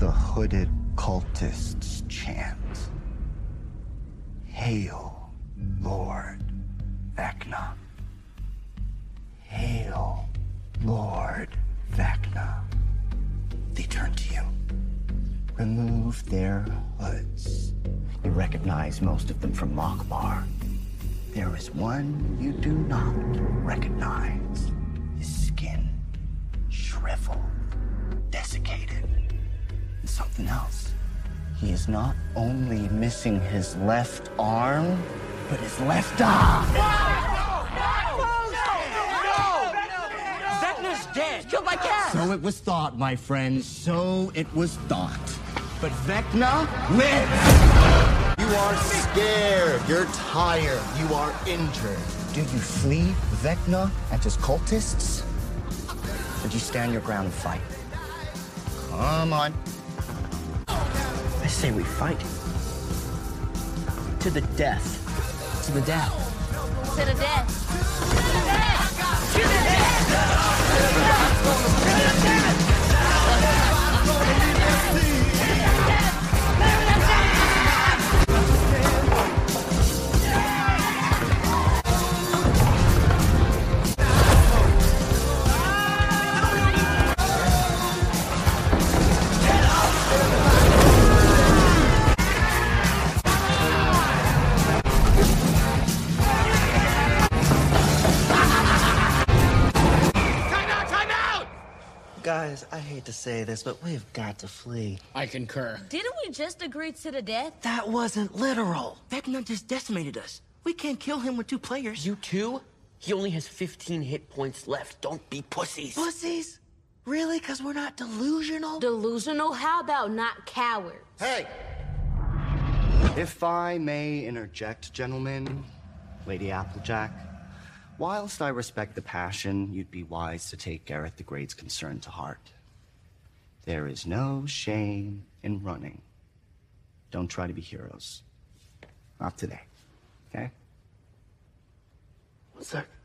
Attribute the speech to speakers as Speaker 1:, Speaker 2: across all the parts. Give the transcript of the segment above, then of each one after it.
Speaker 1: the hooded cultists chant. Hail, Lord Vecna. Hail, Lord Vecna. They turn to you. Remove their hoods. You recognize most of them from Mockbar. There is one you do not recognize. His skin shriveled, desiccated. Something else. He is not only missing his left arm, but his left eye. No! No! No! No!
Speaker 2: Vecna's dead. Killed by Kas.
Speaker 1: So it was thought, my friend. So it was thought. But Vecna lives!
Speaker 3: You are scared. You're tired. You are injured.
Speaker 1: Do you flee Vecna and his cultists? Or did you stand your ground and fight? Come on.
Speaker 2: I say we fight. To the death. To the death.
Speaker 4: To the death.
Speaker 1: Guys, I hate to say this, but we've got to flee.
Speaker 5: I concur.
Speaker 4: Didn't we just agree to the death?
Speaker 2: That wasn't literal. Vecna just decimated us. We can't kill him with two players.
Speaker 6: You two? He only has 15 hit points left. Don't be pussies.
Speaker 2: pussies? Really? Because we're not delusional?
Speaker 4: Delusional? How about not cowards?
Speaker 3: Hey,
Speaker 1: If I may interject, gentlemen, Lady Applejack, whilst I respect the passion, you'd be wise to take Gareth the Great's concern to heart. There is no shame in running. Don't try to be heroes. Not today. Okay?
Speaker 6: One sec.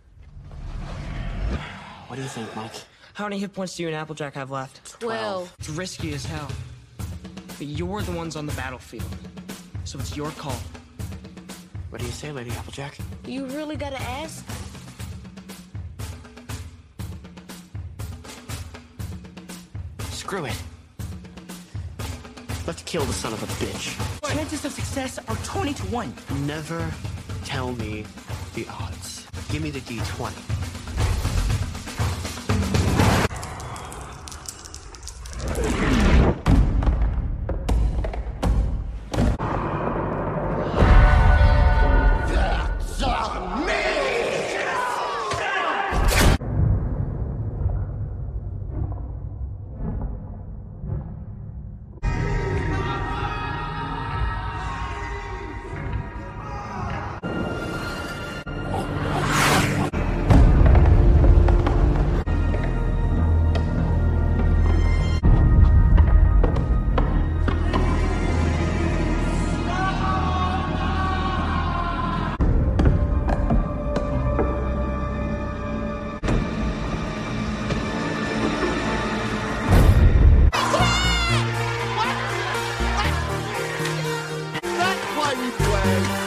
Speaker 6: What do you think, Mike?
Speaker 7: How many hit points do you and Applejack have left?
Speaker 4: Twelve.
Speaker 7: It's risky as hell. But you're the ones on the battlefield. So it's your call.
Speaker 6: What do you say, Lady Applejack?
Speaker 4: You really gotta ask?
Speaker 6: Screw it. Let's kill the son of a bitch.
Speaker 2: Chances of success are 20 to 1.
Speaker 6: Never tell me the odds. Give me the D20. replay.